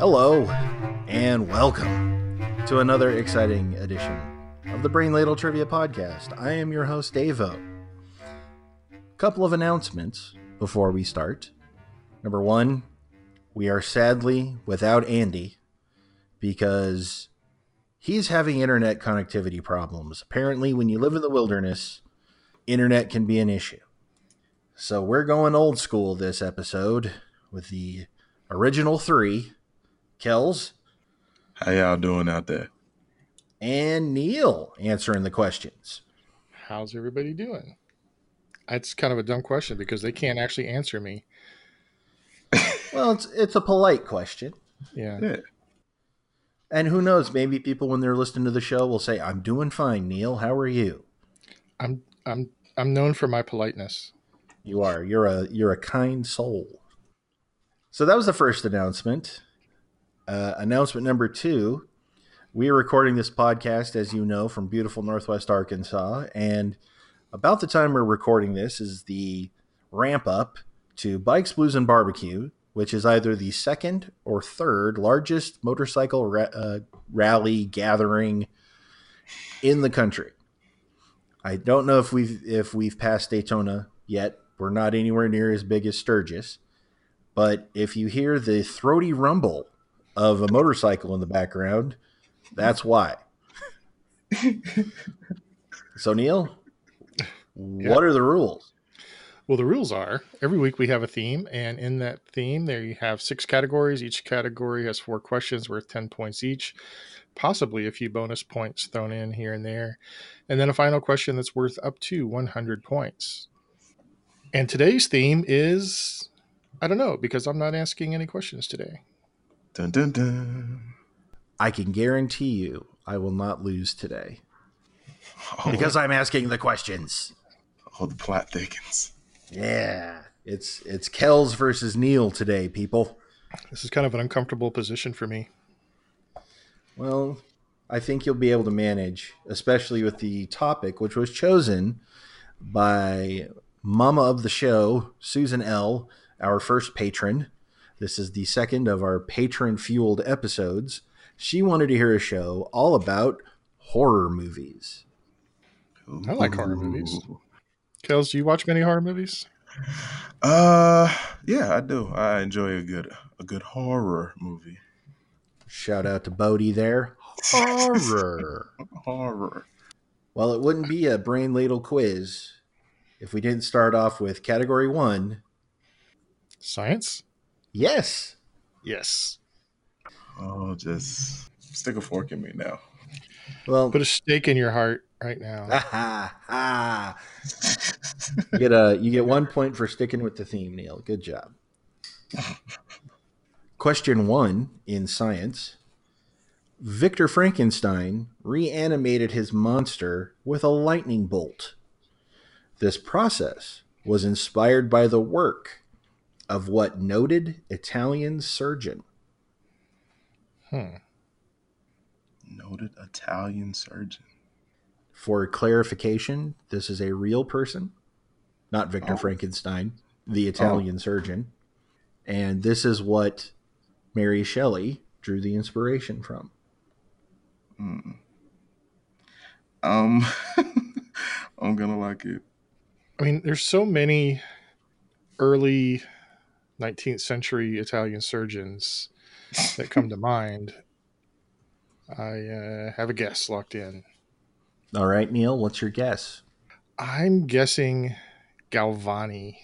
Hello, and welcome to another exciting edition of the Brain Ladle Trivia Podcast. I am your host, Davo. Couple of announcements before we start. Number one, we are sadly without Andy because he's having internet connectivity problems. Apparently, when you live in the wilderness, internet can be an issue. So we're going old school this episode with the original three Kells How y'all doing out there? and Neil answering the questions. How's everybody doing? That's kind of a dumb question because they can't actually answer me. Well, it's it's a polite question. Yeah. Yeah. And who knows, maybe people when they're listening to the show will say, "I'm doing fine, Neil. How are you?" I'm I'm I'm known for my politeness. You are. You're a you're a kind soul. So that was the first announcement. Uh, announcement number two: We are recording this podcast, as you know, from beautiful Northwest Arkansas, and about the time we're recording this is the ramp up to Bikes, Blues, and Barbecue, which is either the second or third largest motorcycle ra- uh, rally gathering in the country. I don't know if we've if we've passed Daytona yet. We're not anywhere near as big as Sturgis, but if you hear the throaty rumble of a motorcycle in the background, that's why. so Neil, what are the rules? Well, the rules are every week we have a theme, and in that theme, there you have six categories. Each category has four questions worth 10 points each, possibly a few bonus points thrown in here and there, and then a final question that's worth up to 100 points. And today's theme is I don't know because I'm not asking any questions today. Dun dun dun. I can guarantee you I will not lose today Oh, because I'm asking the questions. oh, the plot thickens. Yeah, it's it's Kells versus Neil today, people. This is kind of an uncomfortable position for me. Well, I think you'll be able to manage, especially with the topic, which was chosen by Mama of the show, Susan L., our first patron. This is the second of our patron fueled episodes. She wanted to hear a show all about horror movies. I like horror movies. Kels, do you watch many horror movies? Uh, yeah, I do. I enjoy a good a good horror movie. Shout out to Bodie there. Horror. Horror. well, it wouldn't be a brain ladle quiz if we didn't start off with category one. Science? Yes. Yes. Oh, just stick a fork in me now. Well, Put a stake in your heart right now. Ah, ah. you get a you get one point for sticking with the theme, Neil. Good job. Question one in science. Victor Frankenstein reanimated his monster with a lightning bolt. This process was inspired by the work of what noted Italian surgeon? Hmm. Noted Italian surgeon. For clarification, this is a real person, not Victor Oh. Frankenstein, the Italian surgeon. And this is what Mary Shelley drew the inspiration from. Hmm. Um, I'm gonna like it. I mean, there's so many early 19th century Italian surgeons that come to mind. I uh, have a guess locked in. All right, Neil, what's your guess? I'm guessing Galvani.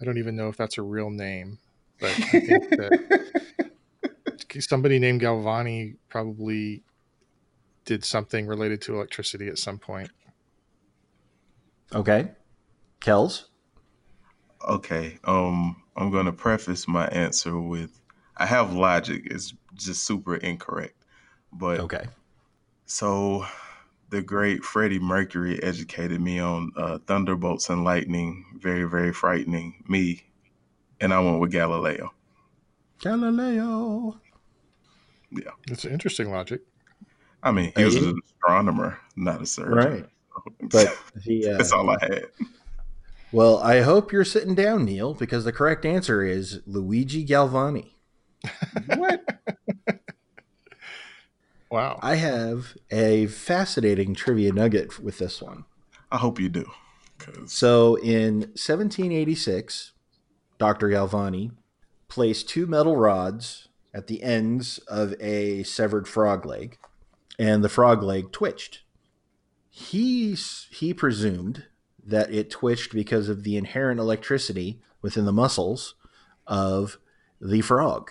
I don't even know if that's a real name, but I think that somebody named Galvani probably did something related to electricity at some point. Okay. Kells? Okay. Um, I'm gonna preface my answer with I have logic. It's just super incorrect. But Okay. so the great Freddie Mercury educated me on uh, thunderbolts and lightning. Very, very frightening. Me, and I went with Galileo. Galileo. Yeah. It's an interesting logic. I mean, he was Hey. an astronomer, not a surgeon. Right. But the uh, that's all I had. Well, I hope you're sitting down, Neil, because the correct answer is Luigi Galvani. What? Wow. I have a fascinating trivia nugget with this one. I hope you do. Cause So in 1786, Dr. Galvani placed two metal rods at the ends of a severed frog leg, and the frog leg twitched. He, he presumed that it twitched because of the inherent electricity within the muscles of the frog.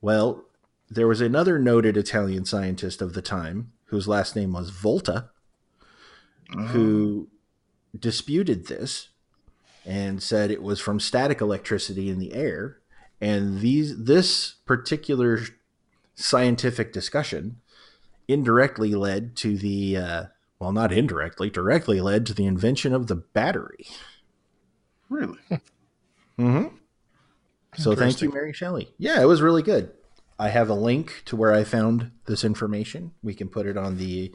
Well, there was another noted Italian scientist of the time whose last name was Volta who disputed this and said it was from static electricity in the air and these this particular scientific discussion indirectly led to the uh, well not indirectly directly led to the invention of the battery really? mm-hmm. so thank you mary shelley yeah it was really good i have a link to where i found this information we can put it on the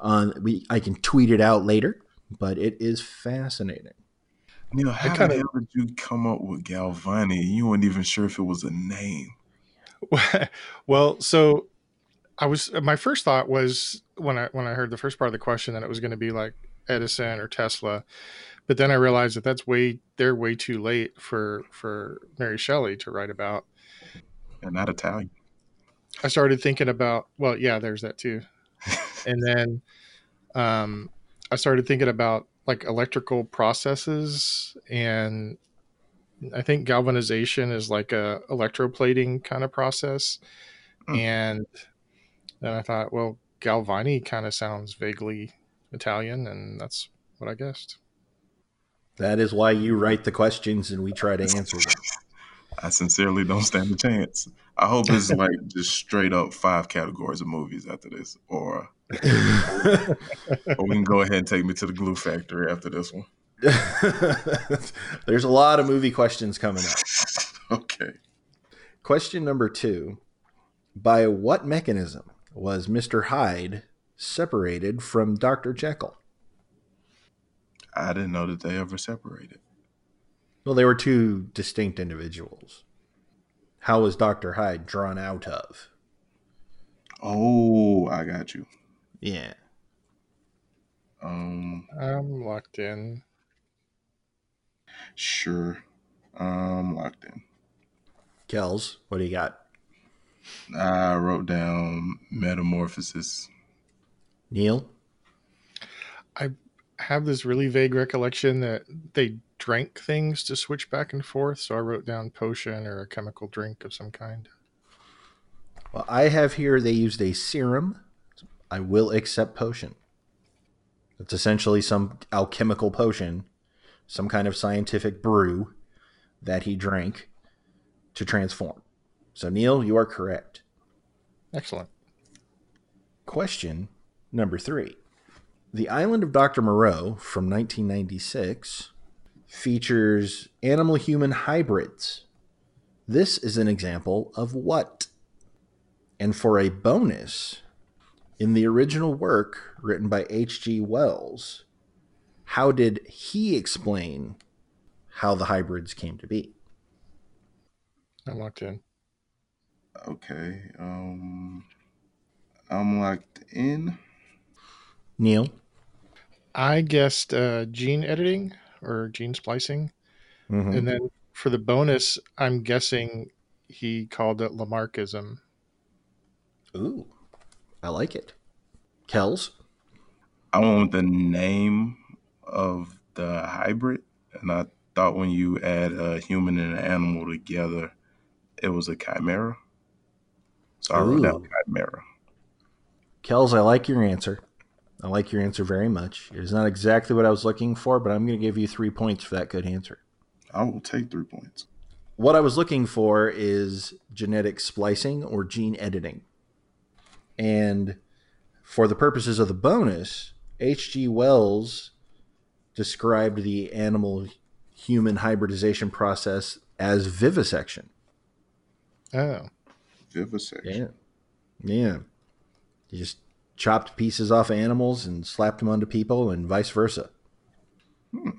on we i can tweet it out later but it is fascinating Neil, how kinda- the hell did you come up with Galvani? You weren't even sure if it was a name. well, so I was my first thought was when I when I heard the first part of the question that it was going to be like Edison or Tesla, but then I realized that that's way they're way too late for for Mary Shelley to write about. And not Italian. I started thinking about well, yeah, there's that too, and then um, I started thinking about like electrical processes and I think galvanization is like a electroplating kind of process. Hmm. And then I thought, well, Galvani kind of sounds vaguely Italian, and that's what I guessed. that is why you write the questions and we try to answer them I sincerely don't stand a chance. I hope it's like just straight up five categories of movies after this, or or we can go ahead and take me to the glue factory after this one. There's a lot of movie questions coming up. Okay. Question number two By what mechanism was Mr. Hyde separated from Dr. Jekyll? I didn't know that they ever separated. Well, they were two distinct individuals. How was Dr. Hyde drawn out of? Oh, I got you. Yeah. Um, I'm locked in. sure. Um, locked in. Kells, what do you got? I wrote down metamorphosis. Neil? I have this really vague recollection that they drank things to switch back and forth, so I wrote down potion or a chemical drink of some kind. Well, I have here they used a serum. I will accept potion. It's essentially some alchemical potion, some kind of scientific brew that he drank to transform. So, Neil, you are correct. Excellent. Question number three The Island of Dr. Moreau from 1996 features animal human hybrids. This is an example of what? And for a bonus, in the original work written by H.G. Wells, how did he explain how the hybrids came to be? I'm locked in. Okay. Um, I'm locked in. Neil? I guessed uh, gene editing or gene splicing. Mhm. And then for the bonus, I'm guessing he called it Lamarckism. Ooh, I like it. Kells? I went with the name of the hybrid, and I thought when you add a human and an animal together, it was a chimera. So I wrote down chimera. Kells, I like your answer. I like your answer very much. It is not exactly what I was looking for, but I'm going to give you three points for that good answer. I will take three points. What I was looking for is genetic splicing or gene editing. And for the purposes of the bonus, H.G. Wells described the animal human hybridization process as vivisection. Oh, Vivisection. Yeah. Yeah. You just chopped pieces off animals and slapped them onto people and vice versa. Hmm.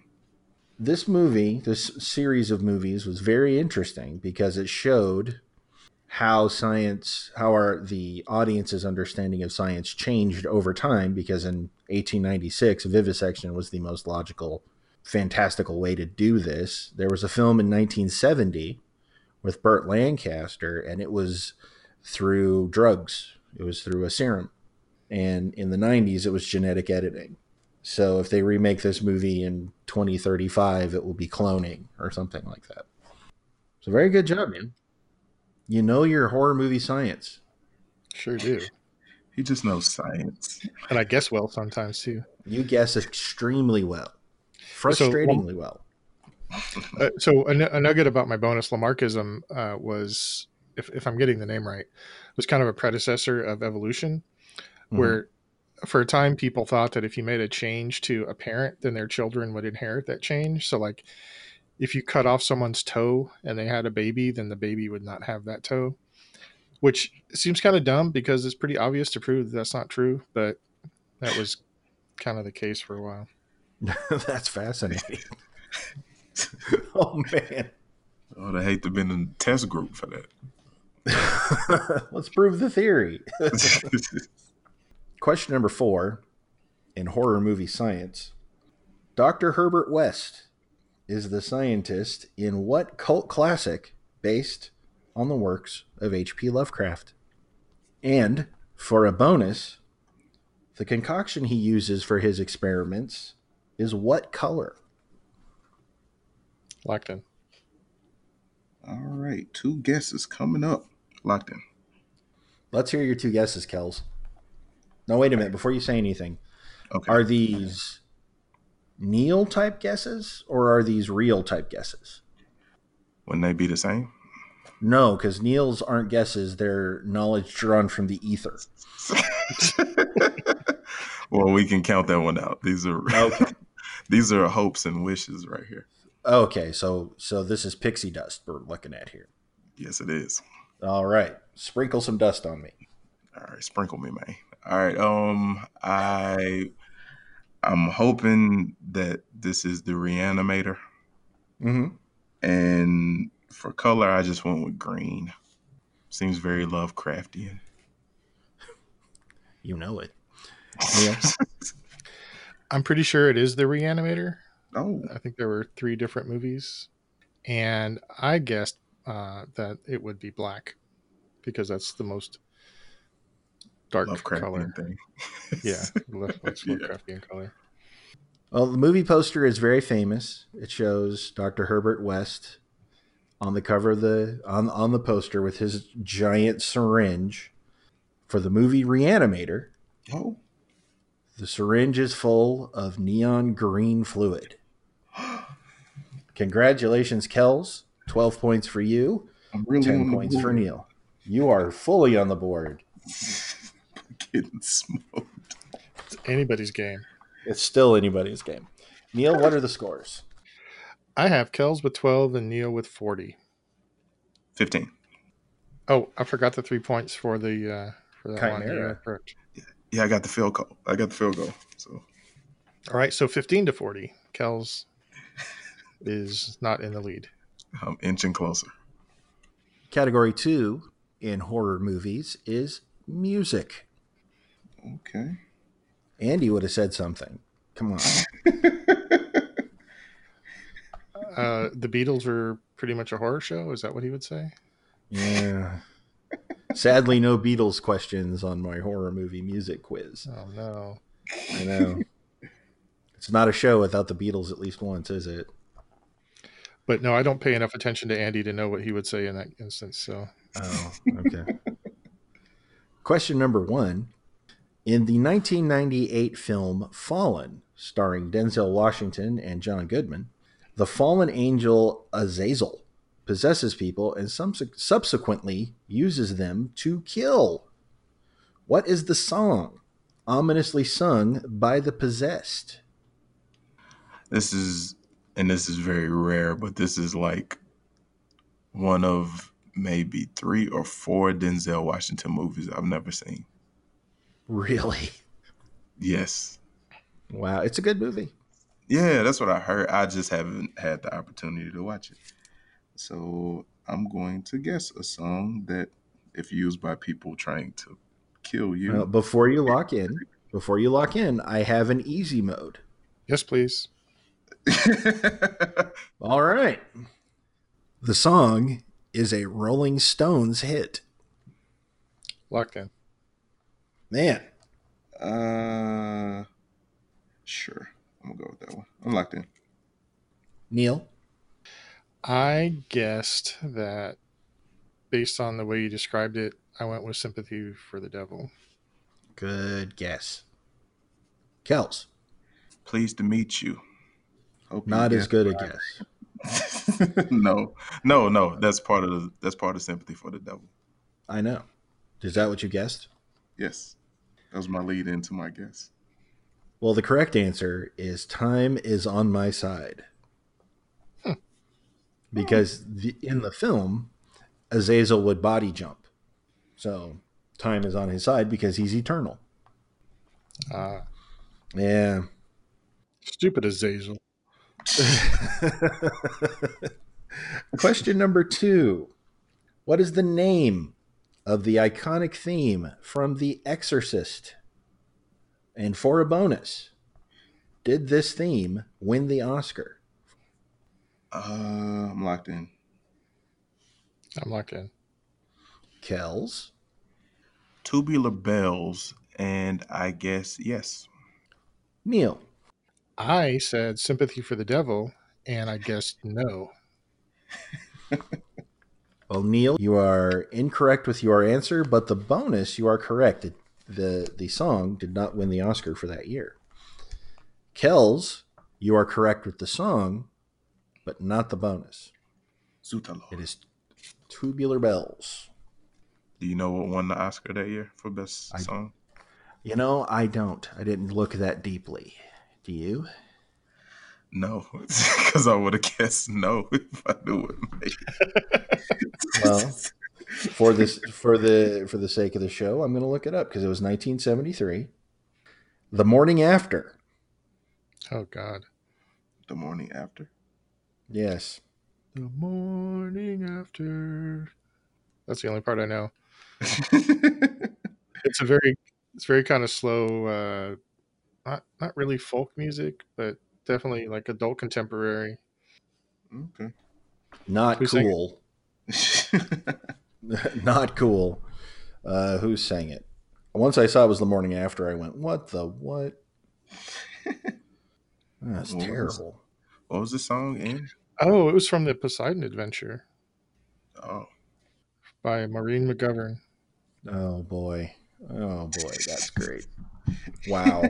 This movie, this series of movies was very interesting because it showed how science, how our the audience's understanding of science changed over time. Because in 1896, vivisection was the most logical, fantastical way to do this. There was a film in 1970 with Burt Lancaster, and it was through drugs. It was through a serum, and in the 90s, it was genetic editing. So if they remake this movie in 2035, it will be cloning or something like that. So very good job, man. You know your horror movie science. Sure do. He just knows science. And I guess well sometimes too. You guess extremely well, um, frustratingly well. Uh, so a, a, nugget about my bonus Lamarckism uh, was, if, if I'm getting the name right, was kind of a predecessor of evolution, mm-hmm. where for a time people thought that if you made a change to a parent, then their children would inherit that change. So like if you cut off someone's toe and they had a baby, then the baby would not have that toe, which seems kind of dumb because it's pretty obvious to prove that that's not true. But that was kind of the case for a while. that's fascinating. oh man. I would have hate to have been in the test group for that. Let's prove the theory. Question number four in horror movie science. Dr. Herbert West is the scientist in what cult classic based on the works of H.P. Lovecraft? And for a bonus, the concoction he uses for his experiments is what color? Locked in. All right, two guesses coming up. Locked in. Let's hear your two guesses, Kells. No, wait a minute. Before you say anything, okay. are these Neil type guesses or are these real type guesses? Wouldn't they be the same? No, because Neil's aren't guesses; they're knowledge drawn from the ether. well, we can count that one out. These are okay. these are hopes and wishes right here. Okay, so so this is pixie dust we're looking at here. Yes, it is. All right, sprinkle some dust on me. All right, sprinkle me, man. All right, um, I I'm hoping that this is the reanimator. Mm-hmm. And for color, I just went with green. Seems very Lovecraftian. You know it. Yeah. I'm pretty sure it is the reanimator. Oh. I think there were three different movies. And I guessed uh, that it would be black because that's the most dark Lovecraftian color. Thing. yeah, Lovecraftian yeah. color. Well, the movie poster is very famous. It shows Dr. Herbert West on the cover of the on on the poster with his giant syringe for the movie Reanimator. Oh. The syringe is full of neon green fluid. Congratulations, Kells. 12 points for you. I'm really 10 points for Neil. You are fully on the board. Getting smoked. It's anybody's game. It's still anybody's game. Neil, what are the scores? I have Kells with 12 and Neil with 40. 15. Oh, I forgot the three points for the uh, for that one. Yeah, correct. Yeah, yeah, I got the field goal. I got the field goal. So, all right, so 15 to 40. Kells is not in the lead. I'm inching closer. Category two in horror movies is music. Okay. Andy would have said something. Come on. uh, the Beatles were pretty much a horror show. Is that what he would say? Yeah. Sadly, no Beatles questions on my horror movie music quiz. Oh no! I know. it's not a show without the Beatles at least once, is it? But no, I don't pay enough attention to Andy to know what he would say in that instance. So. Oh, okay. Question number one in the 1998 film Fallen, starring Denzel Washington and John Goodman, the fallen angel Azazel possesses people and some subsequently uses them to kill. What is the song ominously sung by the possessed? This is, and this is very rare, but this is like one of maybe three or four Denzel Washington movies I've never seen. Really? Yes. Wow, it's a good movie. Yeah, that's what I heard. I just haven't had the opportunity to watch it. So I'm going to guess a song that if used by people trying to kill you. Uh, before you lock in, before you lock in, I have an easy mode. Yes, please. All right. The song is a Rolling Stones hit. Locked in. Man, uh, sure. I'm gonna go with that one. I'm locked in. Neil, I guessed that based on the way you described it, I went with sympathy for the devil. good guess. Kels, Pleased to meet you. Hope you not as guessed good a guess. no, no, no. That's part of the, that's part of sympathy for the devil. I know. Is that what you guessed? Yes, that was my lead into my guess. Well, the correct answer is time is on my side. Because the, in the film, Azazel would body jump. So time is on his side because he's eternal. Uh, Yeah. stupid Azazel. Question number two What is the name of the iconic theme from The Exorcist? And for a bonus, did this theme win the Oscar? Uh, I'm locked in. I'm locked in. Kells, Tubular bells, and I guess yes. Neil. I said sympathy for the devil, and I guessed no. Well, Neil, you are incorrect with your answer, but the bonus, you are correct. It, the The song did not win the Oscar for that year. Kells, you are correct with the song, but not the bonus. Zutalo. It is Tubular Bells. Do you know what won the Oscar that year for best I- song? You know, I don't. I didn't look that deeply. Do you? No, because I would have guessed no if I knew it. Well, For this, for the for the sake of the show, I'm going to look it up because it was 1973. The morning after. Oh God. the morning after. The morning after. That's the only part I know. It's a very, it's very kind of slow. Uh, not not really folk music, but definitely like adult contemporary. okay. Not Who sang it? cool. Not cool. Uh, who sang it? Once I saw it was the morning after, I went, "What the what?" That's was- terrible. What was the song in? Oh, it was from the Poseidon Adventure Oh, by Maureen McGovern. Oh boy. Oh boy, that's great. Wow.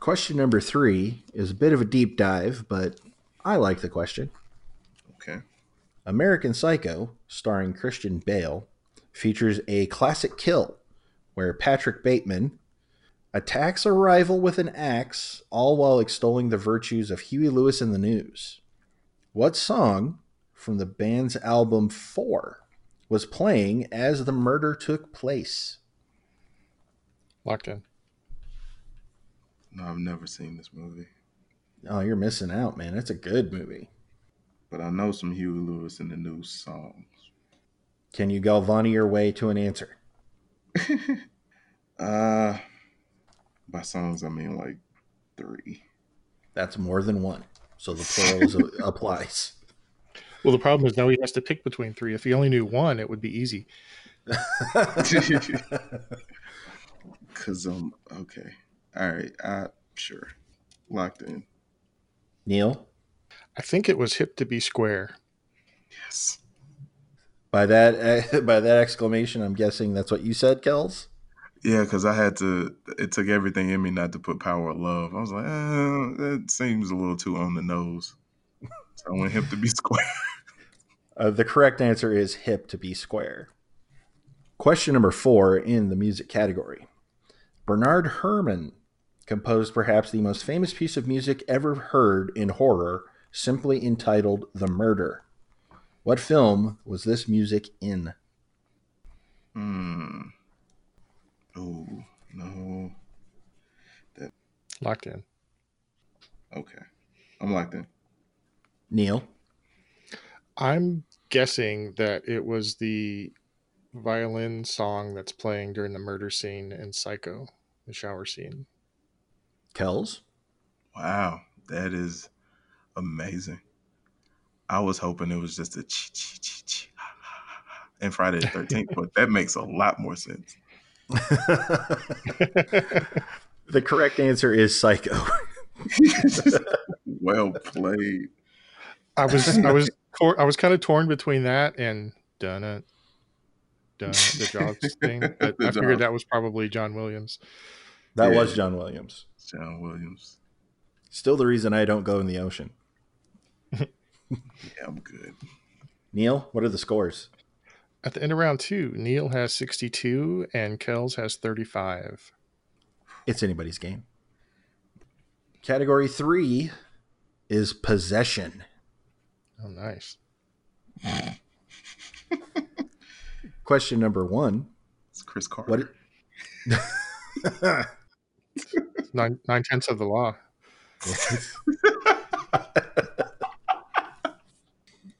question number three is a bit of a deep dive, but I like the question. okay. American Psycho, starring Christian Bale, features a classic kill where Patrick Bateman attacks a rival with an axe, all while extolling the virtues of Huey Lewis and the News. What song from the band's album Four was playing as the murder took place? Locked in. No, I've never seen this movie, Oh, you're missing out, man. It's a good movie. but I know some Huey Lewis and the News songs. Can you Galvani your way to an answer? uh, by songs I mean like three. That's more than one. So the plural is, applies. Well, the problem is now he has to pick between three. If he only knew one, it would be easy. Cause um, okay, all right, uh, sure, locked in. Neil, I think it was hip to be square. Yes. by that by that exclamation, I'm guessing that's what you said, Kels. Yeah, because I had to. It took everything in me not to put Power of Love. I was like, eh, that seems a little too on the nose. So I want him to be square. Uh, the correct answer is hip to be square. Question number four in the music category. Bernard Herrmann composed perhaps the most famous piece of music ever heard in horror, simply entitled The Murder. What film was this music in? Hmm. Oh no. Locked in. Okay, I'm locked in. Neil? I'm guessing that it was the violin song that's playing during the murder scene in Psycho, the shower scene. Kells? Wow, that is amazing. I was hoping it was just a chi chi chi chi ha, ha, ha, ha, and Friday the 13th, but that makes a lot more sense. the correct answer is Psycho. well played. I was I was tor- I was kind of torn between that and done it, uh, done the Jaws thing, but The I figured Jaws. that was probably John Williams. That Yeah. was John Williams. John Williams. Still the reason I don't go in the ocean. Yeah, I'm good. Neil, what are the scores? At the end of round two, Neil has 62 and Kells has 35. It's anybody's game. Category three is possession. Oh, nice. Question number one. It's Chris Carter. What? Nine nine tenths of the law.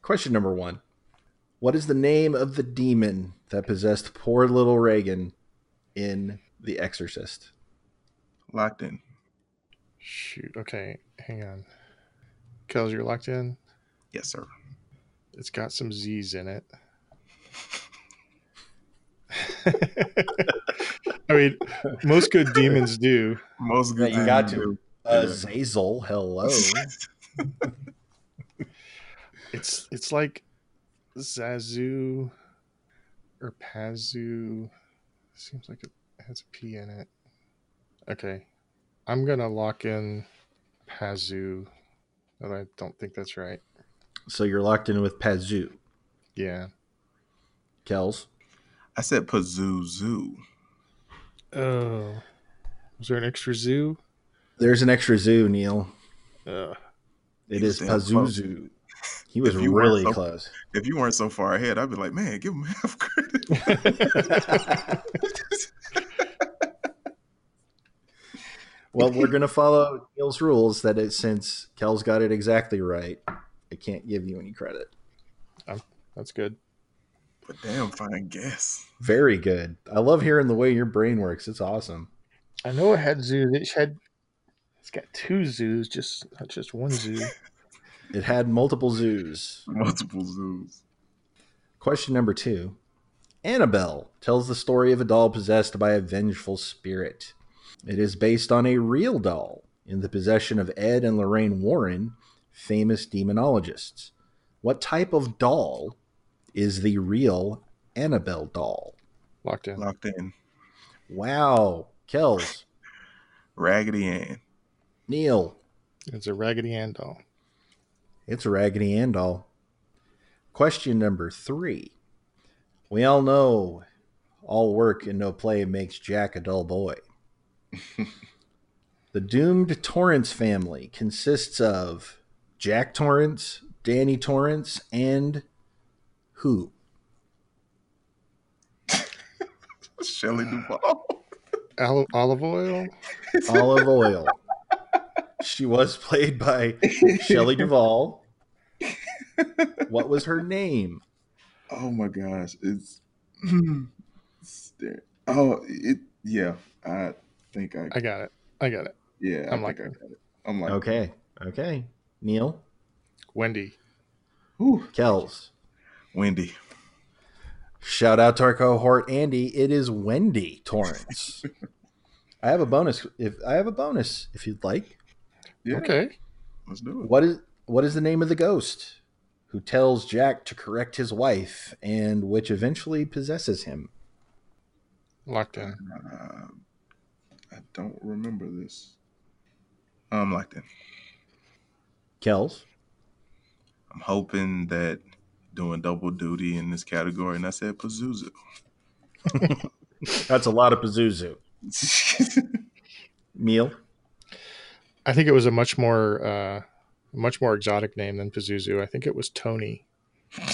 Question number one. What is the name of the demon that possessed poor little Regan in The Exorcist? Locked in. Shoot. Okay, hang on. Kells, you're locked in. Yes, sir. It's got some Z's in it. I mean, most good demons do. Most good. Yeah, you got to. Uh, yeah. Azazel, hello. It's it's like Zazu or Pazu. Seems like it has a P in it. Okay. I'm gonna lock in Pazu. But I don't think that's right. so you're locked in with Pazu. Yeah. Kells. I said Pazuzu. Oh. Was there an extra zoo? There's an extra zoo, Neil. Ugh. It He is was damn close. Pazuzu. He was If you weren't really so- close. If you weren't so far ahead, I'd be like, man, give him half credit. well, we're going to follow Neil's rules that it, since Kells got it exactly right, I can't give you any credit. That's good. but damn, fine guess. Very good. I love hearing the way your brain works. It's awesome. I know it had zoos. It had it's got two zoos, just not just one zoo. It had multiple zoos. Multiple zoos. Question number two Annabelle tells the story of a doll possessed by a vengeful spirit. It is based on a real doll in the possession of Ed and Lorraine Warren, famous demonologists. What type of doll is the real Annabelle doll? Locked in. Locked in. Wow. Kells, Raggedy Ann. Neil, It's a Raggedy Ann doll. It's a Raggedy Ann doll. Question number three. We all know all work and no play makes Jack a dull boy. the doomed Torrance family consists of Jack Torrance, Danny Torrance, and who? Shelley Duvall. Ol- olive oil. Olive Oil. She was played by Shelley Duvall. What was her name? Oh my gosh, it's hmm, it's there. Oh, it yeah. I think I, I got it. I got it. yeah. I'm I like- I got it. I'm like Okay. Okay. Neil? Wendy. Whew. Kells. Wendy. Shout out to our cohort Andy. It is Wendy Torrance. I have a bonus. If I have a bonus, if you'd like. Yeah, Okay. let's do it. What is what is the name of the ghost who tells Jack to correct his wife and which eventually possesses him? Locked in. Uh, I don't remember this. I'm locked in. Kells. I'm hoping that doing double duty in this category, and I said Pazuzu. That's a lot of Pazuzu. Meal. I think it was a much more uh much more exotic name than Pazuzu. I think it was Tony. uh,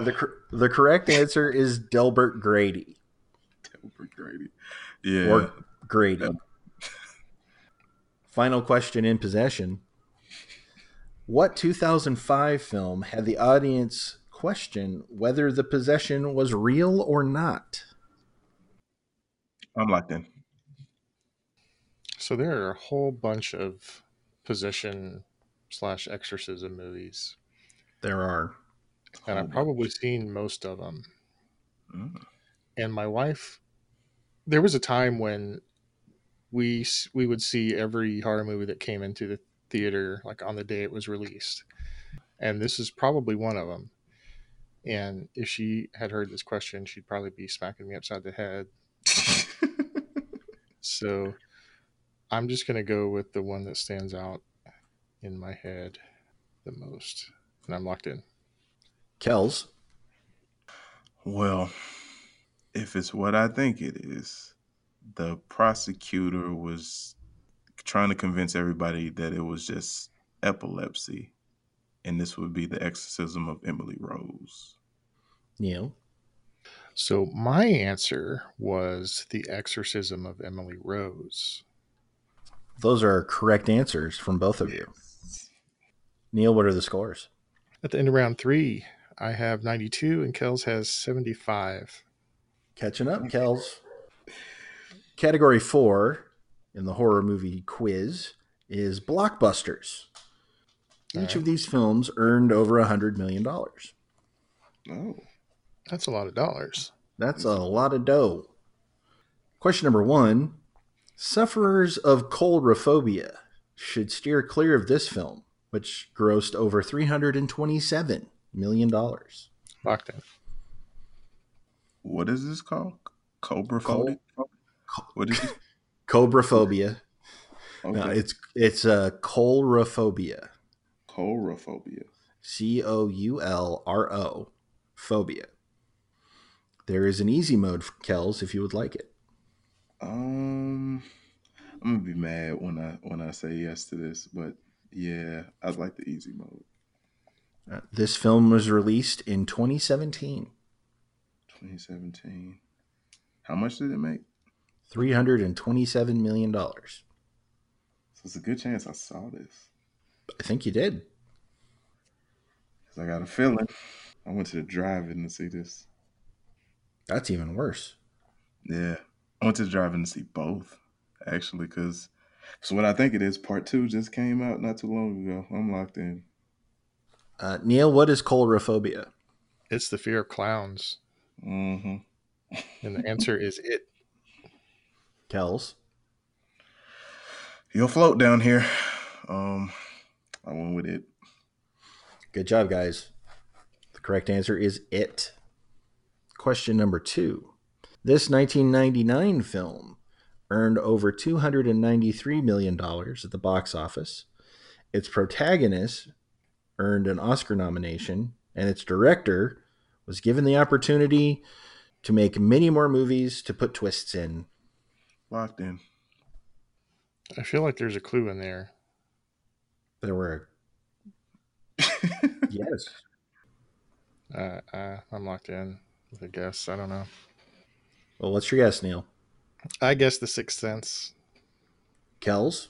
the the correct answer is Delbert Grady Delbert Grady. Yeah. or Grady. Yeah. Final question in possession. What 2005 film had the audience question whether the possession was real or not? I'm locked in. So there are a whole bunch of possession slash exorcism movies, There are. and I've probably seen most of them. Mm. And my wife, there was a time when we we would see every horror movie that came into the theater like on the day it was released, and this is probably one of them. And if she had heard this question, she'd probably be smacking me upside the head. So I'm just gonna go with the one that stands out in my head the most, and I'm locked in. Kells. Well, if it's what I think it is, the prosecutor was trying to convince everybody that it was just epilepsy, and this would be the exorcism of Emily Rose. Neil. So my answer was the exorcism of Emily Rose. Those are correct answers from both of you. Neil, what are the scores? At the end of round three, I have 92 and Kells has 75. Catching up, Kells. Category four in the horror movie quiz is blockbusters. Each Alright. of these films earned over a hundred million dollars. Oh, That's a lot of dollars. That's a lot of dough. Question number one: Sufferers of coulrophobia should steer clear of this film, which grossed over three hundred and twenty-seven million dollars. Locked in. what is this called? Cobra Col- phobia? What is it? Cobraphobia. Okay. No, it's it's uh, coulrophobia. Coulrophobia. C O U L R O, phobia. There is an easy mode for Kells if you would like it. Um, I'm gonna be mad when I when I say yes to this, but yeah, I'd like the easy mode. Uh, this film was released in 2017. 2017. How much did it make? $327 million. So it's a good chance I saw this. Think you did. Cause I got a feeling I went to the drive-in to see this. That's even worse. Yeah, I went to the drive-in to see both, actually, because so what I think it is. Part two just came out not too long ago. I'm locked in. Uh, Neil, what is coulrophobia? It's the fear of clowns. Mm-hmm. And the answer is it. Kells. You'll float down here. Um, I went with it. Good job, guys. The correct answer is it. Question number two. This 1999 film earned over $293 million at the box office. Its protagonist earned an Oscar nomination, and its director was given the opportunity to make many more movies to put twists in. Locked in. I feel like there's a clue in there. There were, yes. Uh, uh, I'm locked in with a guess. I don't know. Well, what's your guess, Neil? I guess the Sixth Sense. Kells?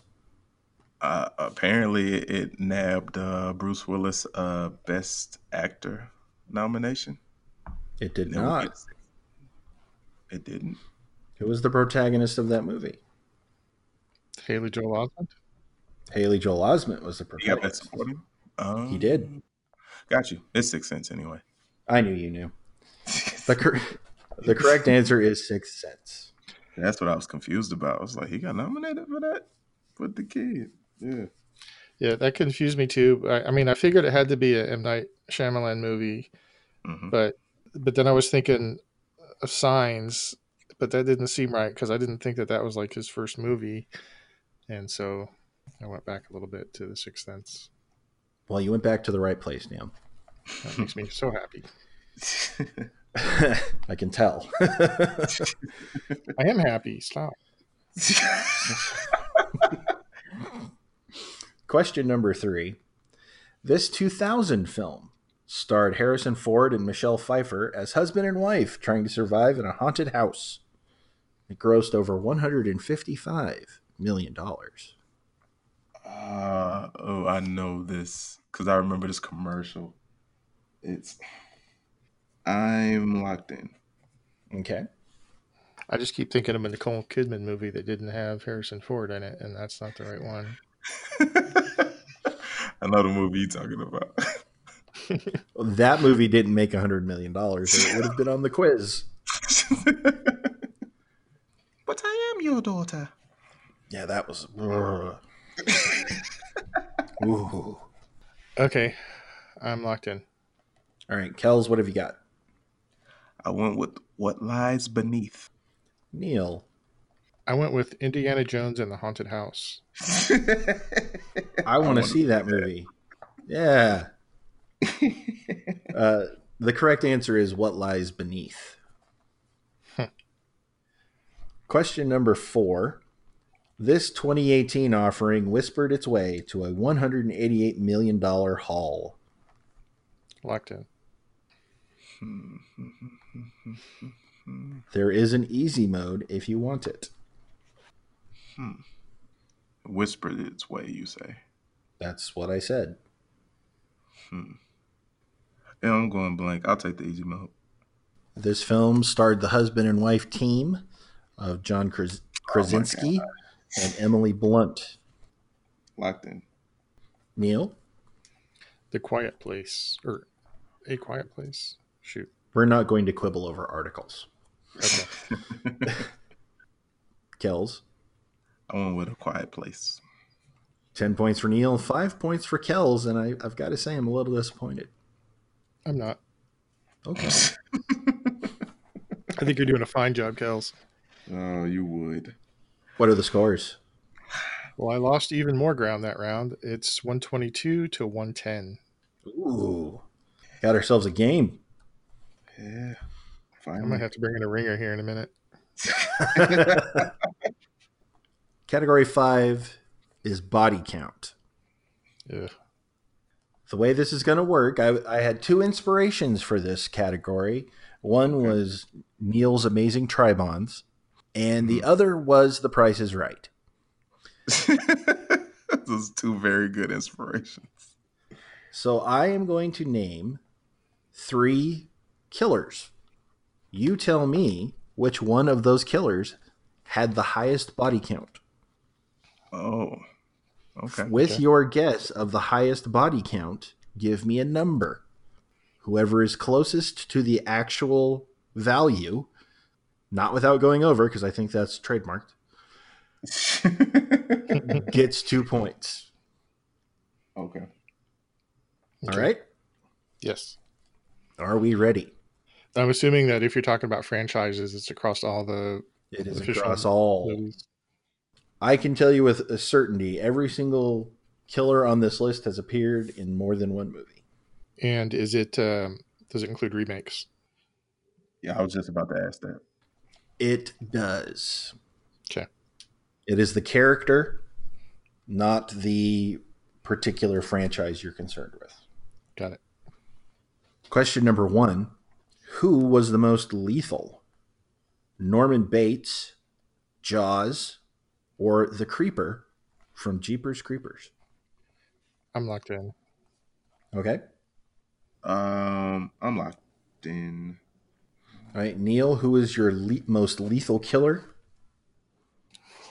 uh, apparently, it nabbed uh, Bruce Willis uh, Best Actor nomination. It did No, not. it's- It didn't. Who was the protagonist of that movie? Haley Joel Osment. Haley Joel Osment was the He got Best Um, He did. Got you. It's Sixth Sense anyway. I knew you knew. The, cor- the correct answer is Sixth Sense. That's what I was confused about. I was like, he got nominated for that with the kid. Yeah. Yeah, that confused me too. I, I mean, I figured it had to be a M Night Shyamalan movie, hmm but but then I was thinking of Signs, but that didn't seem right because I didn't think that that was like his first movie, and so I went back a little bit to the Sixth Sense. Well, you went back to the right place, Neil. That makes me so happy. I can tell. I am happy. Stop. Question number three. This 2000 film starred Harrison Ford and Michelle Pfeiffer as husband and wife trying to survive in a haunted house. It grossed over $155 million. Oh, I know this because I remember this commercial. It's I'm locked in. Okay. I just keep thinking of a Nicole Kidman movie that didn't have Harrison Ford in it, and that's not the right one. I know the movie you're talking about. That movie didn't make a hundred million dollars. It would have been on the quiz. but I am your daughter. Yeah, that was. Ooh. Okay, I'm locked in. All right, Kells, what have you got? I went with what lies beneath. Neil. I went with Indiana Jones and the Haunted House. I want to see that movie. Yeah. Uh, the correct answer is what lies beneath. Huh. Question number four. This 2018 offering whispered its way to a $188 million haul. Locked in. There is an easy mode if you want it. Hmm. Whispered its way, you say. That's what I said. Hmm. Yeah, I'm going blank. I'll take the easy mode. This film starred the husband and wife team of John Kras- oh Krasinski and Emily Blunt. Locked in. Neil, The Quiet Place, or A Quiet Place. Shoot. we're not going to quibble over articles. Okay. Kells, I went with a quiet place. 10 points for Neil, 5 points for Kells, and I, I've got to say, I'm a little disappointed. I'm not. Okay. I think you're doing a fine job, Kels. Oh, you would. What are the scores? Well, I lost even more ground that round. It's 122 to 110. Ooh. Got ourselves a game. Yeah. I might have to bring in a ringer here in a minute. Category 5 is body count. Yeah. The way this is going to work, I, I had two inspirations for this category. One was Neil's Amazing Tribons, and the hmm. other was The Price is Right. Those two very good inspirations. So I am going to name three killers. You tell me which one of those killers had the highest body count. Oh. Okay. With Okay. your guess of the highest body count, give me a number. Whoever is closest to the actual value, not without going over, because I think that's trademarked, gets two points. okay. All Okay. right? Yes. Are we ready? I'm assuming that if you're talking about franchises, it's across all the It is across all. movies. I can tell you with a certainty every single killer on this list has appeared in more than one movie. And is it um, does it include remakes? Yeah, I was just about to ask that. It does. Okay. It is the character, not the particular franchise you're concerned with. Got it. Question number one Who was the most lethal? Norman Bates, Jaws, or the Creeper from Jeepers Creepers? I'm locked in. Okay. Um, I'm locked in. All right. Neil, who is your le- most lethal killer?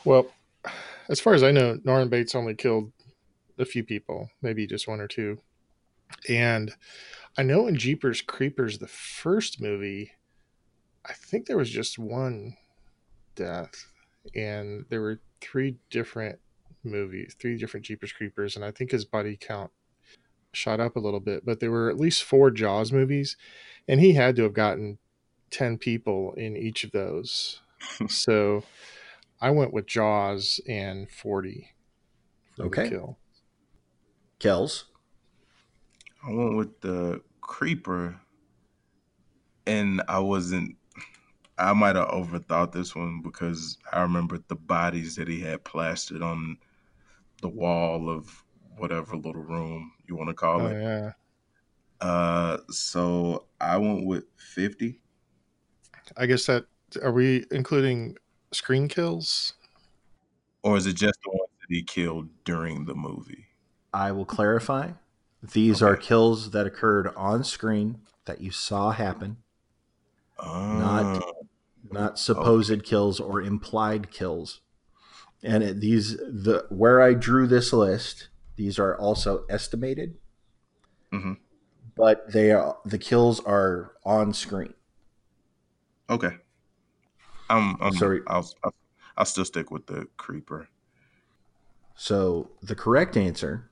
Well, as far as I know, Norman Bates only killed a few people, maybe just one or two. And I know in Jeepers Creepers, the first movie, I think there was just one death, and there were three different movies, three different Jeepers Creepers, and I think his body count shot up a little bit, but there were at least four Jaws movies, and he had to have gotten 10 people in each of those. so I went with Jaws and 40. for the Okay. Kill. Kells. I went with the creeper, and I wasn't. I might have overthought this one because I remembered the bodies that he had plastered on the wall of whatever little room you want to call Oh, it. yeah. Uh, so I went with fifty. I guess that are we including screen kills? Or is it just the ones that he killed during the movie? I will clarify. These are kills that occurred on screen that you saw happen, Not- Oh, not supposed kills or implied kills. And it, these the where I drew this list, these are also estimated, Mhm. but they are the kills are on screen. Okay. I'm, I'm Sorry. I'll, I'll I'll still stick with the creeper. So the correct answer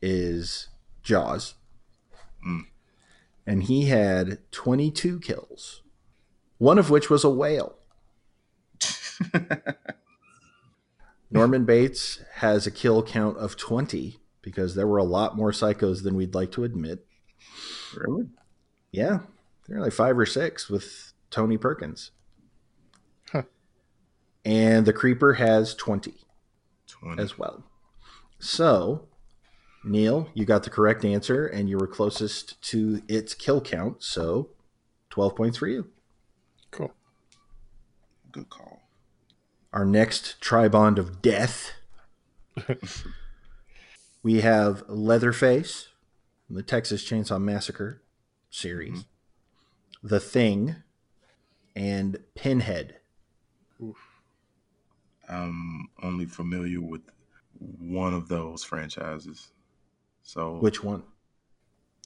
is Jaws. Mm. And he had 22 kills, one of which was a whale. Norman Bates has a kill count of 20 because there were a lot more psychos than we'd like to admit. really? Yeah, there are like five or six with Tony Perkins. Huh. And the Creeper has 20 Twenty. as well. So, Neil, you got the correct answer and you were closest to its kill count. So, 12 points for you. Cool. Good call. Our next tribond of death. we have Leatherface from the Texas Chainsaw Massacre series, mm-hmm. The Thing, and Pinhead. I'm only familiar with one of those franchises. So Which one?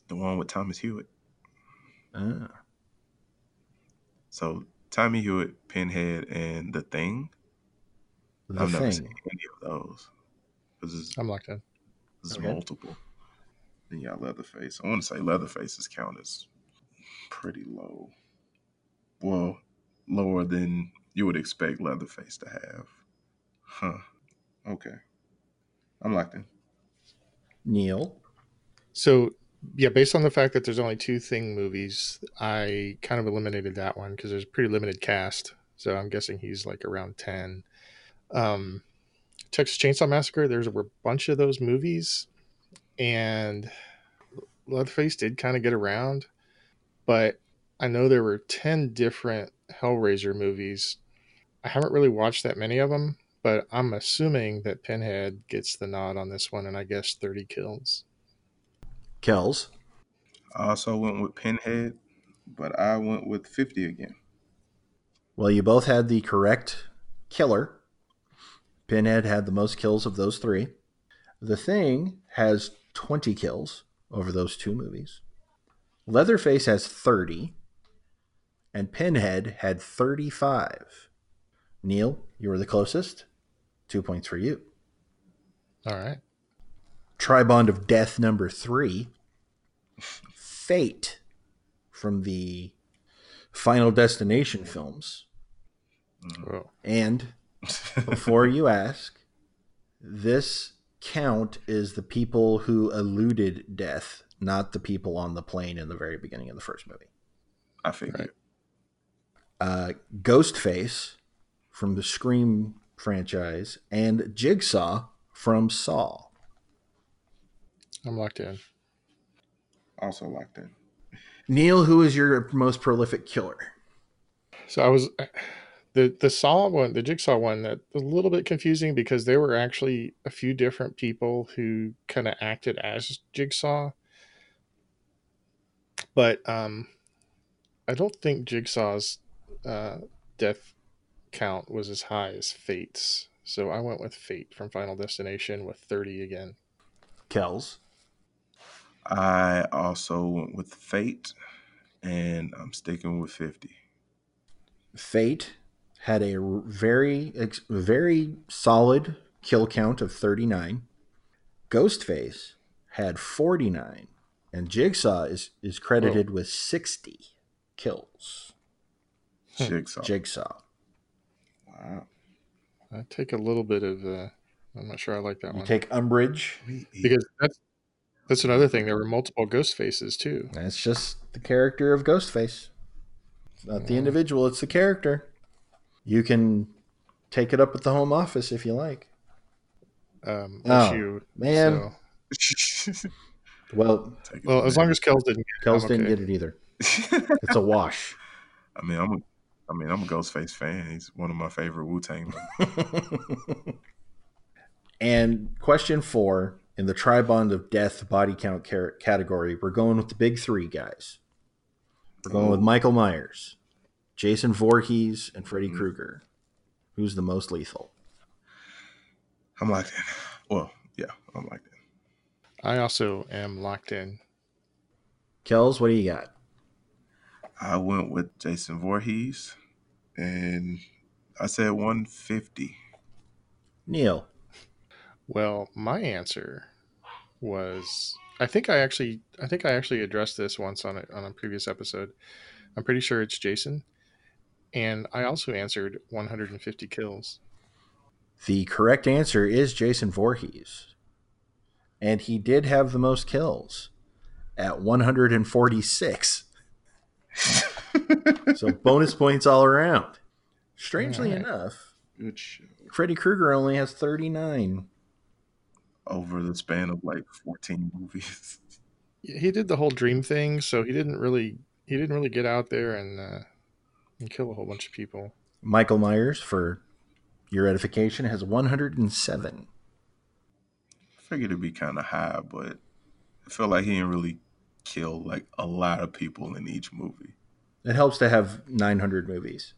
the one with Thomas Hewitt. Ah, So Tommy Hewitt, Pinhead, and The Thing. the I've never seen any of those. This is, I'm locked in. this is Okay. multiple. Then you got Leatherface. I want to say Leatherface's count is pretty low. Well, lower than you would expect Leatherface to have. Huh. Okay. I'm locked in. Neil. So yeah, based on the fact that there's only two Thing movies, I kind of eliminated that one because there's a pretty limited cast. So I'm guessing he's like around ten. Um, Texas Chainsaw Massacre. There's a bunch of those movies, and Leatherface did kind of get around, but I know there were ten different Hellraiser movies. I haven't really watched that many of them, but I'm assuming that Pinhead gets the nod on this one, and I guess 30 kills. Kells. I also went with Pinhead, but I went with 50 again. Well, you both had the correct killer. Pinhead had the most kills of those three. The Thing has 20 kills over those two movies. Leatherface has 30. And Pinhead had 35. Neil, you were the closest. Two points for you. All right. Tribond of Death number three. Fate from the Final Destination films. Whoa. And before you ask, this count is the people who eluded death, not the people on the plane in the very beginning of the first movie. I figured. Right. Uh, Ghostface from the Scream franchise and Jigsaw from Saw. I'm locked in. Also locked in. Neil, who is your most prolific killer? So I was the the Saw one, the Jigsaw one, that was a little bit confusing because there were actually a few different people who kind of acted as Jigsaw. But um, I don't think Jigsaw's uh, death count was as high as Fate's. So I went with Fate from Final Destination with 30 again. Kells. I also went with Fate, and I'm sticking with 50. Fate had a very, very solid kill count of 39. Ghostface had 49. And Jigsaw is, is credited with 60 kills. Hmm. Jigsaw. Jigsaw. wow. I take a little bit of. Uh, I'm not sure I like that You one take umbrage. because that's that's another thing. There were multiple ghost faces too. That's just the character of Ghostface. It's not the individual, it's the character. You can take it up at the home office if you like. Um, Oh, issue. man. So, Well, well, as long as Kells didn't. Get it, Kells didn't okay. get it either. It's a wash. I mean, I'm a, I mean, I'm a Ghostface fan. He's one of my favorite Wu Tang. And question four in the Tribond of Death body count car- category, we're going with the big three guys. We're going with Michael Myers, Jason Voorhees, and Freddy Mhm. Krueger. Who's the most lethal? I'm locked in. Well, yeah, I'm locked in. I also am locked in. Kells, what do you got? I went with Jason Voorhees, and I said 150. Neil. Well, my answer was I think I actually I think I actually addressed this once on a on a previous episode. I'm pretty sure it's Jason. And I also answered 150 kills. The correct answer is Jason Voorhees. And he did have the most kills at 146. So bonus points all around. Strangely Alright. enough, Good show. Freddy Krueger only has 39. Over the span of like 14 movies. He did the whole dream thing, so he didn't really he didn't really get out there and uh, and kill a whole bunch of people. Michael Myers, for your edification, has 107. I Figured it'd be kind of high, but I feel like he didn't really kill like a lot of people in each movie. It helps to have 900 movies.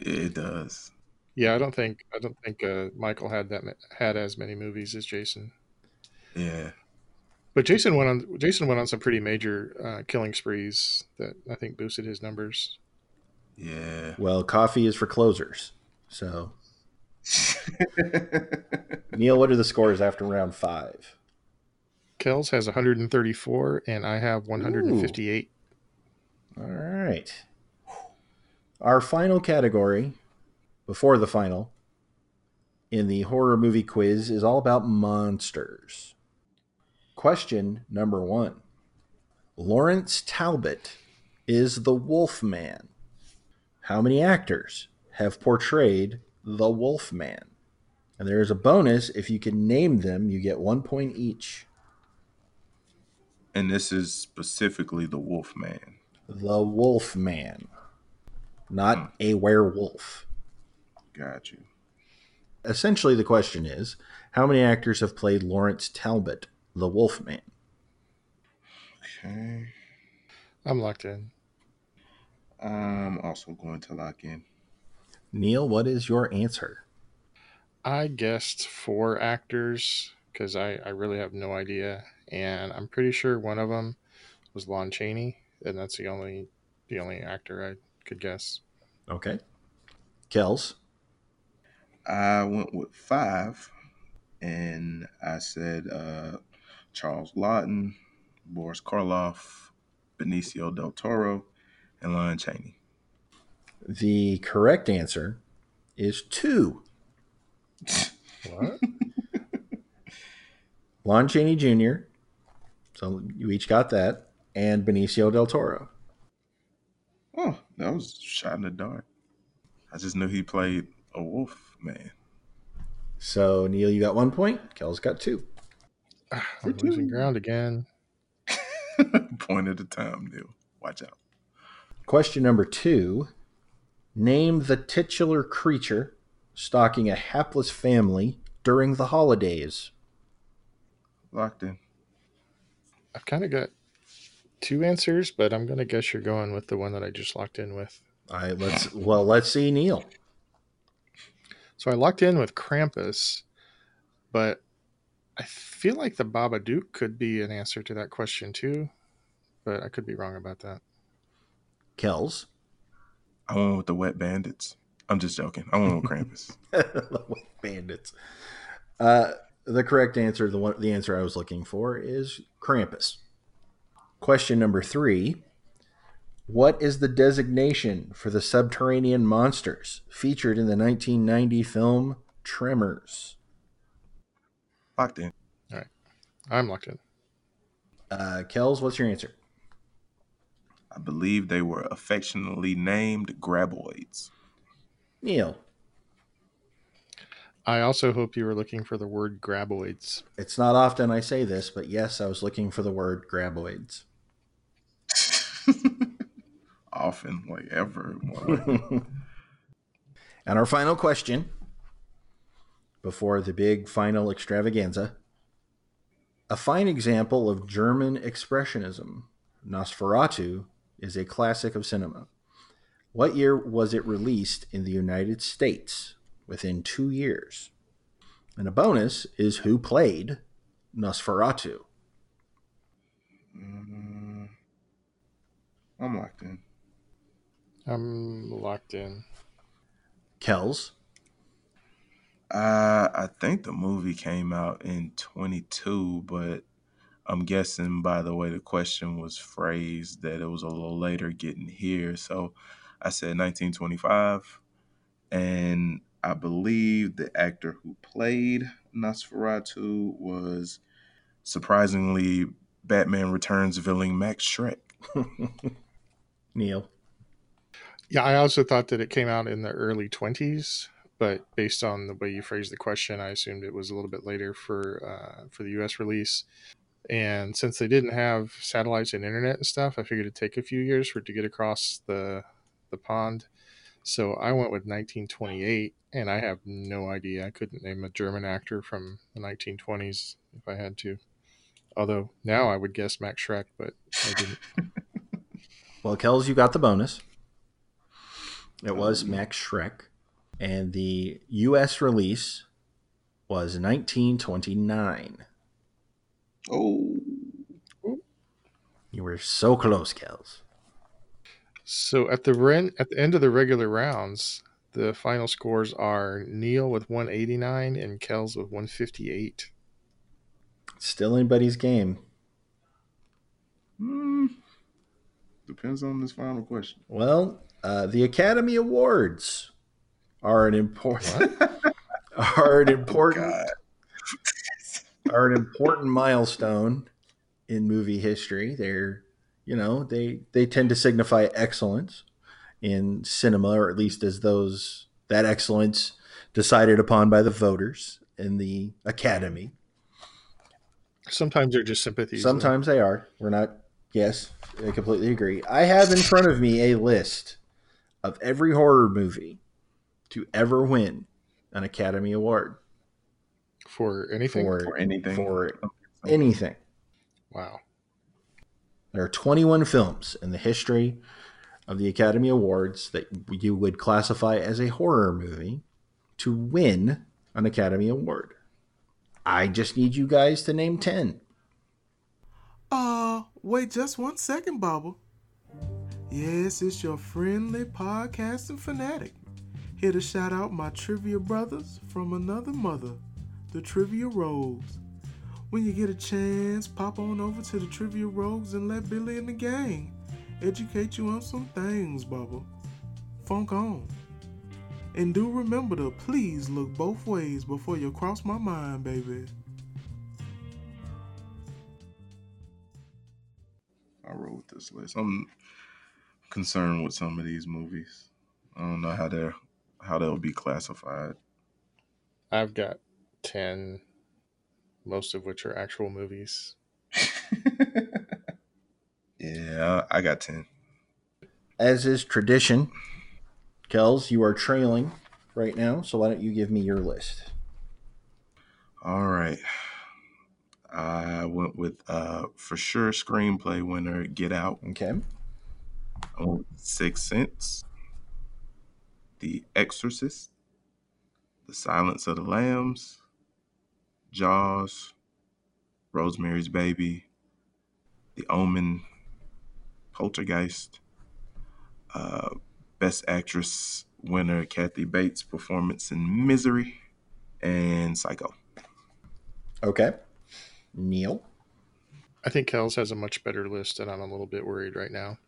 It does. Yeah, I don't think I don't think uh, Michael had that had as many movies as Jason. Yeah. But Jason went on Jason went on some pretty major uh, killing sprees that I think boosted his numbers. Yeah. Well, coffee is for closers. So, Neil, what are the scores after round five? Kells has 134 and I have 158. All right. Our final category, before the final, in the horror movie quiz is all about monsters. Question number one Lawrence Talbot is the Wolfman. How many actors have portrayed the Wolfman? And there is a bonus if you can name them, you get one point each. And this is specifically the Wolf Man. The Wolf Man, not hmm. a werewolf. Got you. essentially the question is how many actors have played Lawrence Talbot, the Wolf Man? Okay. I'm locked in. I'm also going to lock in. Neil, what is your answer? I guessed four actors because I, I really have no idea, and I'm pretty sure one of them was Lon Chaney, and that's the only the only actor I could guess. Okay. Kells. I went with five, and I said uh, Charles Laughton, Boris Karloff, Benicio del Toro, and Lon Chaney. The correct answer is two. What? Lon Chaney Jr. So you each got that, and Benicio del Toro. Oh, that was shot in the dark. I just knew he played a wolf man. So Neil, you got one point. Kells got two. Ah, I'm losing ground again. Point at a time, Neil. Watch out. Question number two Name the titular creature stalking a hapless family during the holidays. Locked in. I've kind of got two answers, but I'm gonna guess you're going with the one that I just locked in with. All right, let's well, let's see Neil. So I locked in with Krampus, but I feel like the Baba Babadook could be an answer to that question too, but I could be wrong about that. Kells. I went with the wet bandits. I'm just joking. I went with Krampus. the White Bandits. Uh, the correct answer, the one, the answer I was looking for, is Krampus. Question number three: What is the designation for the subterranean monsters featured in the 1990 film Tremors? Locked in. All right. I'm locked in. Uh, Kells, what's your answer? I believe they were affectionately named graboids. Neil. I also hope you were looking for the word graboids. It's not often I say this, but yes, I was looking for the word graboids. Often, like ever. and our final question before the big final extravaganza. A fine example of German expressionism, Nosferatu is a classic of cinema. What year was it released in the United States? Within two years. And a bonus is who played Nosferatu. Mm, I'm locked in. I'm locked in. Kells. Uh, I think the movie came out in 22, but I'm guessing by the way the question was phrased that it was a little later getting here. So I said 1925. And I believe the actor who played Nosferatu was surprisingly Batman Returns villain Max Shrek. Neil. Yeah, I also thought that it came out in the early 20s, but based on the way you phrased the question, I assumed it was a little bit later for uh, for the U.S. release. And since they didn't have satellites and internet and stuff, I figured it'd take a few years for it to get across the the pond. So I went with 1928, and I have no idea. I couldn't name a German actor from the 1920s if I had to. Although now I would guess Max Schreck, but I didn't. Well, Kells, you got the bonus. It oh, was Max Schreck. And the U.S. release was 1929. Oh, You were so close, Kells. So at the ren- at the end of the regular rounds, the final scores are Neil with 189 and Kells with 158. Still anybody's game. mm, depends on this final question. Well, uh, the Academy Awards are an important are an important God. are an important milestone in movie history. They're you know they they tend to signify excellence in cinema, or at least as those that excellence decided upon by the voters in the Academy. Sometimes they're just sympathies. though. Sometimes they are. We're not. Yes, I completely agree. I have in front of me a list of every horror movie to ever win an Academy Award for anything. for For anything. for anything. wow. There are 21 films in the history of the Academy Awards that you would classify as a horror movie to win an Academy Award. I just need you guys to name 10. Uh, wait just one second, Bubba. Yes, it's your friendly podcasting fanatic. Here to shout out my trivia brothers from another mother, the Trivia Rogues. When you get a chance, pop on over to the Trivia Rogues and let Billy and the gang educate you on some things, Bubba. Funk on. And do remember to please look both ways before you cross my mind, baby. I wrote this list. I'm concerned with some of these movies. I don't know how they're how they'll be classified. I've got 10, most of which are actual movies. yeah, I got ten. As is tradition, Kells, you are trailing right now, so why don't you give me your list? All right. I went with uh for sure screenplay winner Get Out. Okay. I went with Sense, The Exorcist, The Silence of the Lambs, Jaws, Rosemary's Baby, The Omen, Poltergeist, uh, Best Actress winner Kathy Bates' performance in Misery, and Psycho. Okay. Neil. I think Kells has a much better list, and I'm a little bit worried right now.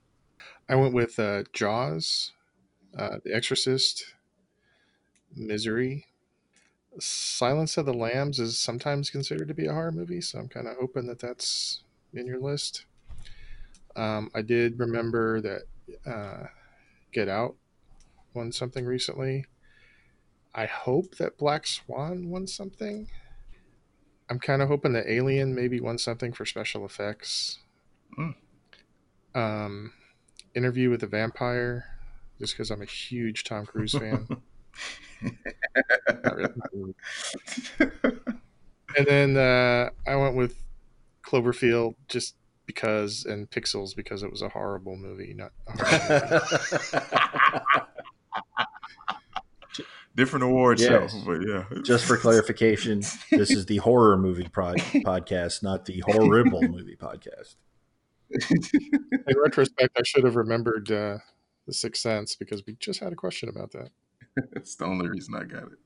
I went with uh, Jaws, uh, The Exorcist, Misery. Silence of the Lambs is sometimes considered to be a horror movie, so I'm kind of hoping that that's in your list. Um, I did remember that uh, Get Out won something recently. I hope that Black Swan won something. I'm kind of hoping that Alien maybe won something for special effects. Mm. Um, Interview with the Vampire, just because I'm a huge Tom Cruise fan. Not really. and then uh, I went with Cloverfield just because, and Pixels because it was a horrible movie. Not a movie. Different awards, Yes. show, but yeah. Just for clarification, this is the horror movie prod- podcast, not the horrible movie podcast. in retrospect, I should have remembered uh, the Sixth Sense because we just had a question about that. That's the only reason I got it.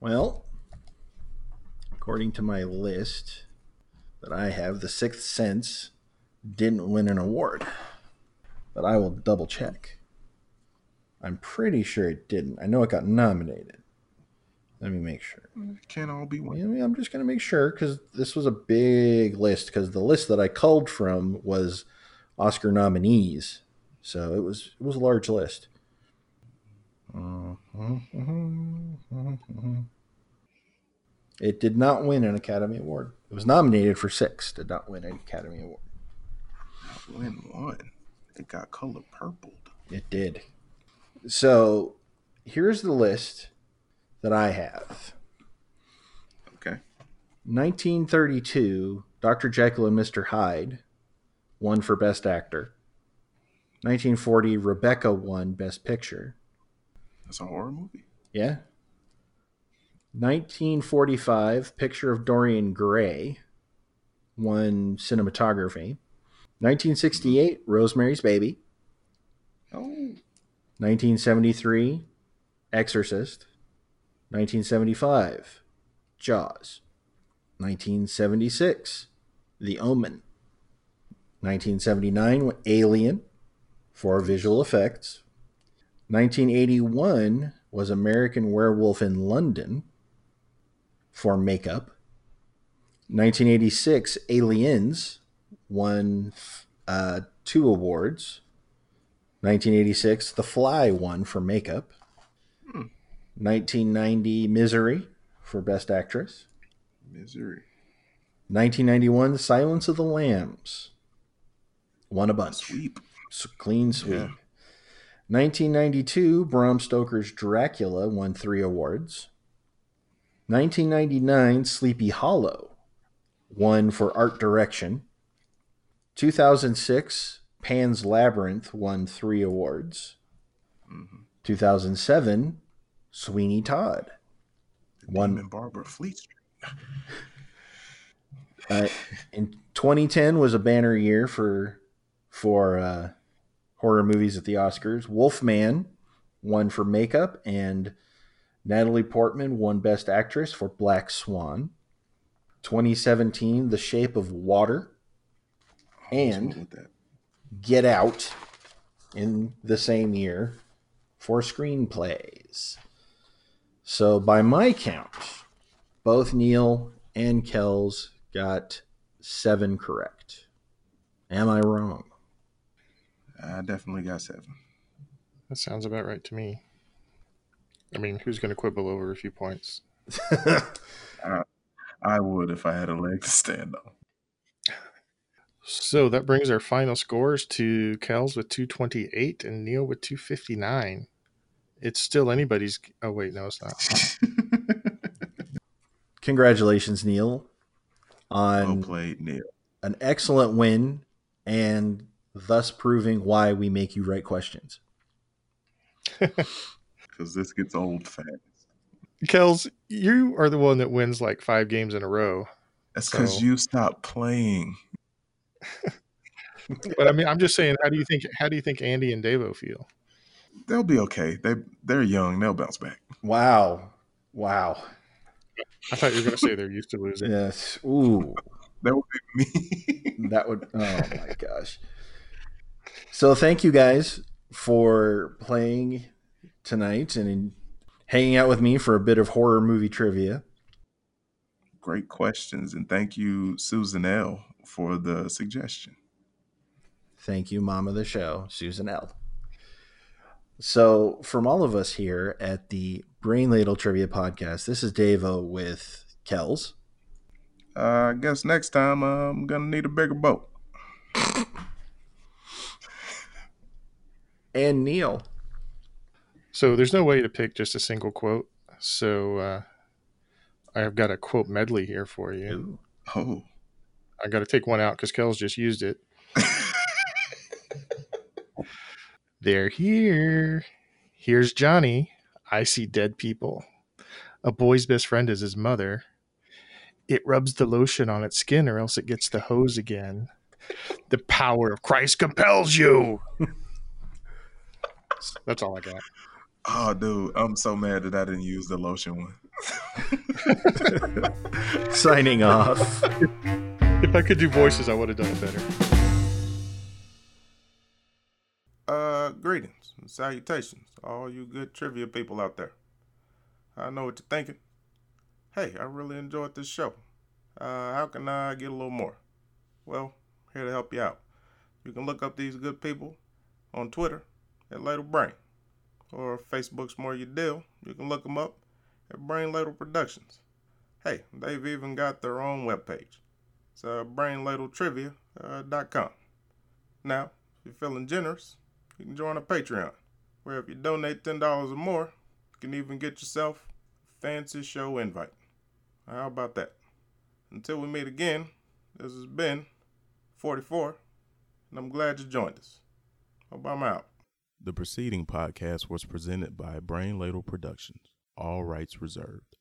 Well, according to my list that I have, The Sixth Sense didn't win an award, but I will double check. I'm pretty sure it didn't. I know it got nominated. Let me make sure. It can't all be I one. mean, I'm just going to make sure because this was a big list. Because the list that I culled from was Oscar nominees, so it was it was a large list. Mm-hmm. It did not win an Academy Award. It was nominated for six, did not win an Academy Award. Win one. It got color purpled. It did. So here's the list that I have. Okay. 1932, Dr. Jekyll and Mr. Hyde won for Best Actor. 1940, Rebecca won Best Picture. That's a horror movie. Yeah. 1945, Picture of Dorian Gray won cinematography. 1968, Rosemary's Baby. Oh. 1973, Exorcist. 1975, Jaws. 1976, The Omen. 1979, Alien for visual effects. 1981 was American Werewolf in London for makeup. 1986, Aliens won uh, two awards. 1986, The Fly won for makeup. 1990, Misery for Best Actress. Misery. 1991, Silence of the Lambs won a bunch. Sweep. Clean sweep. Yeah. 1992, Bram Stoker's Dracula won three awards. 1999, Sleepy Hollow won for art direction. 2006, Pan's Labyrinth won three awards. Mm-hmm. 2007, Sweeney Todd won. Barber of Fleet Street. Uh, in 2010 was a banner year for for uh, horror movies at the Oscars. Wolfman won for makeup, and Natalie Portman won Best Actress for Black Swan. 2017, The Shape of Water, and wrong with that? Get Out in the same year for screenplays. So, by my count, both Neil and Kells got seven correct. Am I wrong? I definitely got seven. That sounds about right to me. I mean, who's going to quibble over a few points? I I would if I had a leg to stand on. So that brings our final scores to Kells with 228 and Neil with 259. It's still anybody's. Oh, wait, no, it's not. Congratulations, Neil, well on played, Neil. an excellent win and thus proving why we make you write questions. Because this gets old fast. Kells, you are the one that wins like five games in a row. That's because So- you stopped playing. But I mean, I'm just saying, how do you think? How do you think Andy and Davo feel? They'll be okay. They they're young. They'll bounce back. Wow. Wow. I thought you were going to say they're used to losing. Yes. Ooh. That would be me. That would oh my gosh. So thank you guys for playing tonight and hanging out with me for a bit of horror movie trivia. Great questions, and thank you, Susan L, for the suggestion. Thank you, mom of the show, Susan L. So, from all of us here at the Brain Ladle Trivia Podcast, this is Davo with Kells. Uh, I guess next time I'm gonna need a bigger boat. and Neil. So there's no way to pick just a single quote. So uh, I've got a quote medley here for you. Ooh. Oh. I got to take one out because Kel's just used it. They're here. Here's Johnny. I see dead people. A boy's best friend is his mother. It rubs the lotion on its skin or else it gets the hose again. The power of Christ compels you. That's all I got. Oh, dude, I'm so mad that I didn't use the lotion one. Signing off. If I could do voices, I would have done it better. Uh, greetings and salutations, all you good trivia people out there. I know what you're thinking. Hey, I really enjoyed this show. Uh, how can I get a little more? Well, here to help you out. You can look up these good people on Twitter at Ladle Brain, or Facebook's more your deal. You can look them up at Brain Ladle Productions. Hey, they've even got their own webpage. It's uh, brainladletrivia.com. Now, if you're feeling generous, you can join a Patreon, where if you donate $10 or more, you can even get yourself a fancy show invite. How about that? Until we meet again, this has been 44, and I'm glad you joined us. Hope I'm out. The preceding podcast was presented by Brain Ladle Productions, all rights reserved.